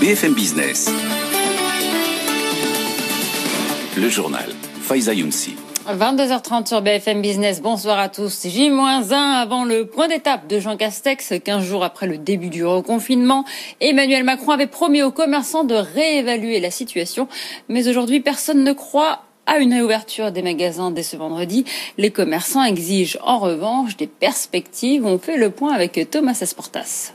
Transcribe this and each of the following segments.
BFM Business. Le journal. Faiza Younsi. 22h30 sur BFM Business. Bonsoir à tous. J-1 avant le point d'étape de Jean Castex, 15 jours après le début du reconfinement. Emmanuel Macron avait promis aux commerçants de réévaluer la situation. Mais aujourd'hui, personne ne croit à une réouverture des magasins dès ce vendredi. Les commerçants exigent en revanche des perspectives. On fait le point avec Thomas Asportas.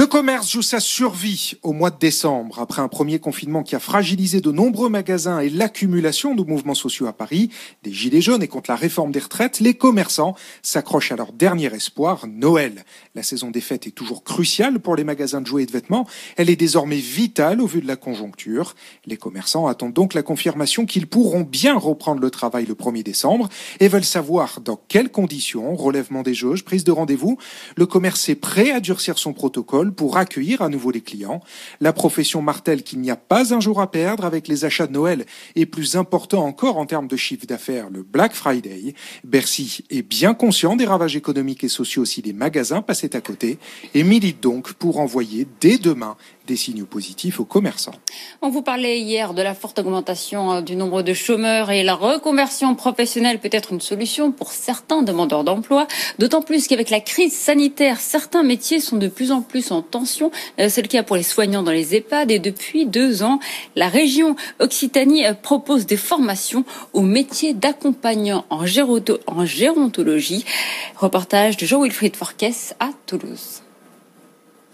Le commerce joue sa survie au mois de décembre, après un premier confinement qui a fragilisé de nombreux magasins et l'accumulation de mouvements sociaux à Paris, des gilets jaunes et contre la réforme des retraites, les commerçants s'accrochent à leur dernier espoir, Noël. La saison des fêtes est toujours cruciale pour les magasins de jouets et de vêtements. Elle est désormais vitale au vu de la conjoncture. Les commerçants attendent donc la confirmation qu'ils pourront bien reprendre le travail le 1er décembre et veulent savoir dans quelles conditions, relèvement des jauges, prise de rendez-vous, le commerce est prêt à durcir son protocole pour accueillir à nouveau les clients. La profession martèle qu'il n'y a pas un jour à perdre avec les achats de Noël et plus important encore en termes de chiffre d'affaires, le Black Friday. Bercy est bien conscient des ravages économiques et sociaux si les magasins passaient à côté et milite donc pour envoyer dès demain des signaux positifs aux commerçants. On vous parlait hier de la forte augmentation euh, du nombre de chômeurs et la reconversion professionnelle peut être une solution pour certains demandeurs d'emploi, d'autant plus qu'avec la crise sanitaire, certains métiers sont de plus en plus en tension. Euh, c'est le cas pour les soignants dans les EHPAD et depuis deux ans, la région Occitanie euh, propose des formations aux métiers d'accompagnant en, gérontologie. Reportage de Jean-Wilfried Forquès à Toulouse.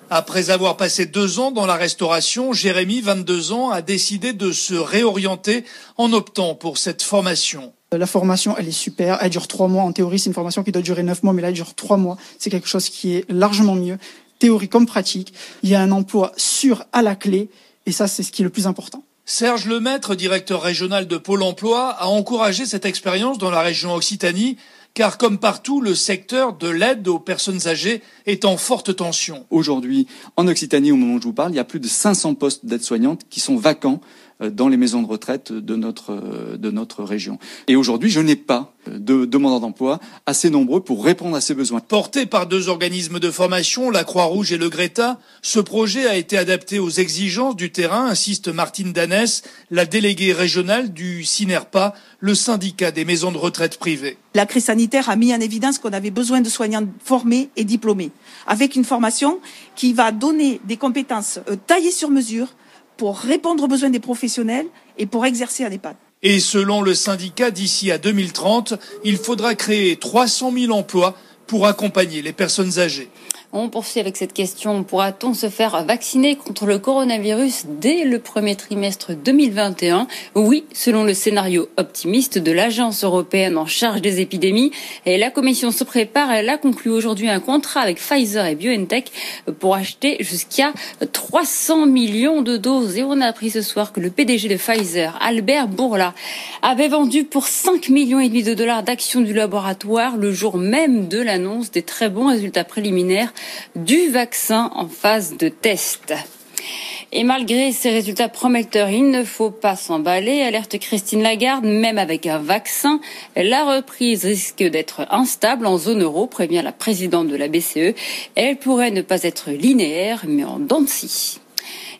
Après avoir passé deux ans dans la restauration, Jérémy, 22 ans, a décidé de se réorienter en optant pour cette formation. La formation, elle est super. Elle dure trois mois. En théorie, c'est une formation qui doit durer neuf mois, mais là, elle dure trois mois. C'est quelque chose qui est largement mieux, théorie comme pratique. Il y a un emploi sûr à la clé, et ça, c'est ce qui est le plus important. Serge Lemaître, directeur régional de Pôle emploi, a encouragé cette expérience dans la région Occitanie car comme partout, le secteur de l'aide aux personnes âgées est en forte tension. Aujourd'hui, en Occitanie, au moment où je vous parle, il y a plus de 500 postes d'aide-soignantes qui sont vacants dans les maisons de retraite de notre, euh, de notre région. Et aujourd'hui, je n'ai pas de demandeurs d'emploi assez nombreux pour répondre à ces besoins. Porté par deux organismes de formation, la Croix-Rouge et le Greta, ce projet a été adapté aux exigences du terrain, insiste Martine Danès, la déléguée régionale du CINERPA, le syndicat des maisons de retraite privées. La crise sanitaire a mis en évidence qu'on avait besoin de soignants formés et diplômés, avec une formation qui va donner des compétences euh, taillées sur mesure pour répondre aux besoins des professionnels et pour exercer à EHPAD. Et selon le syndicat, d'ici à 2030, il faudra créer 300 000 emplois pour accompagner les personnes âgées. On poursuit avec cette question. Pourra-t-on se faire vacciner contre le coronavirus dès le premier trimestre 2021 Oui, selon le scénario optimiste de l'Agence européenne en charge des épidémies. Et la Commission se prépare. Elle a conclu aujourd'hui un contrat avec Pfizer et BioNTech pour acheter jusqu'à 300 millions de doses. Et on a appris ce soir que le PDG de Pfizer, Albert Bourla, avait vendu pour 5 millions et demi de dollars d'actions du laboratoire le jour même de l'annonce des très bons résultats préliminaires du vaccin en phase de test. Et malgré ces résultats prometteurs, il ne faut pas s'emballer, alerte Christine Lagarde, même avec un vaccin, la reprise risque d'être instable en zone euro, prévient la présidente de la BCE. Elle pourrait ne pas être linéaire, mais en dents de scie.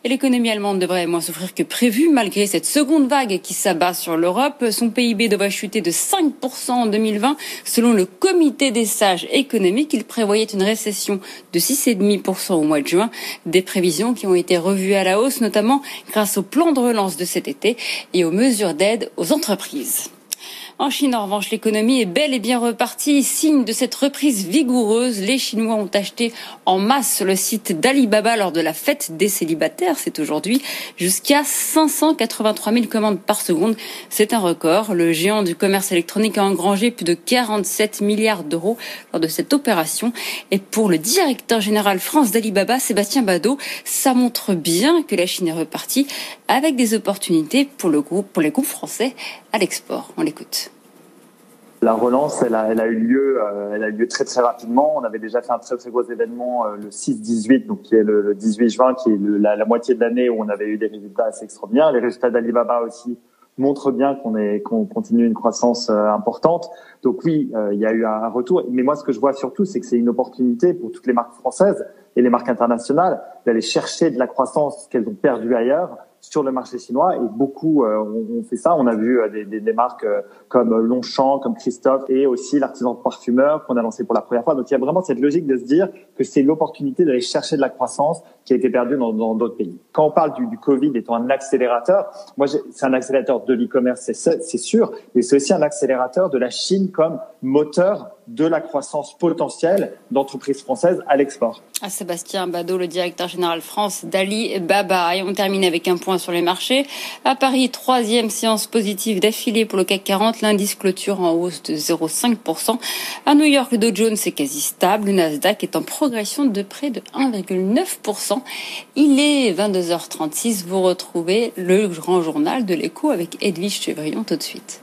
Et l'économie allemande devrait moins souffrir que prévu malgré cette seconde vague qui s'abat sur l'Europe. Son PIB devrait chuter de 5% en 2020 selon le comité des sages économiques. Il prévoyait une récession de 6,5% au mois de juin. Des prévisions qui ont été revues à la hausse, notamment grâce au plan de relance de cet été et aux mesures d'aide aux entreprises. En Chine, en revanche, l'économie est bel et bien repartie. Signe de cette reprise vigoureuse, les Chinois ont acheté en masse le site d'Alibaba lors de la fête des célibataires. C'est aujourd'hui jusqu'à 583 000 commandes par seconde. C'est un record. Le géant du commerce électronique a engrangé plus de 47 milliards d'euros lors de cette opération. Et pour le directeur général France d'Alibaba, Sébastien Badeau, ça montre bien que la Chine est repartie avec des opportunités pour le groupe, pour les groupes français à l'export. On l'écoute. La relance, elle a, elle a eu lieu, euh, elle a eu lieu très très rapidement. On avait déjà fait un très très gros événement euh, le 6-18, donc qui est le, 18 juin, qui est la, la, moitié de l'année où on avait eu des résultats assez extraordinaires. Les résultats d'Alibaba aussi montre bien qu'on est qu'on continue une croissance euh, importante. Donc oui, euh, il y a eu un retour. Mais moi, ce que je vois surtout, c'est que c'est une opportunité pour toutes les marques françaises et les marques internationales d'aller chercher de la croissance qu'elles ont perdue ailleurs sur le marché chinois et beaucoup euh, ont fait ça. On a vu euh, des, des, des marques euh, comme Longchamp, comme Christophe et aussi l'artisan parfumeur qu'on a lancé pour la première fois. Donc il y a vraiment cette logique de se dire que c'est l'opportunité d'aller chercher de la croissance qui a été perdue dans d'autres pays. Quand on parle du, du, Covid étant un accélérateur, moi c'est un accélérateur de l'e-commerce, c'est sûr, mais c'est aussi un accélérateur de la Chine comme moteur de la croissance potentielle d'entreprises françaises à l'export. À Sébastien Badeau, le directeur général France d'Ali Baba. Et on termine avec un point sur les marchés. À Paris, troisième séance positive d'affilée pour le CAC 40. L'indice clôture en hausse de 0,5%. À New York, le Dow Jones est quasi stable. Le Nasdaq est en progression de près de 1,9%. Il est 22h36. Vous retrouvez le grand journal de l'écho avec Edwige Chevrillon tout de suite.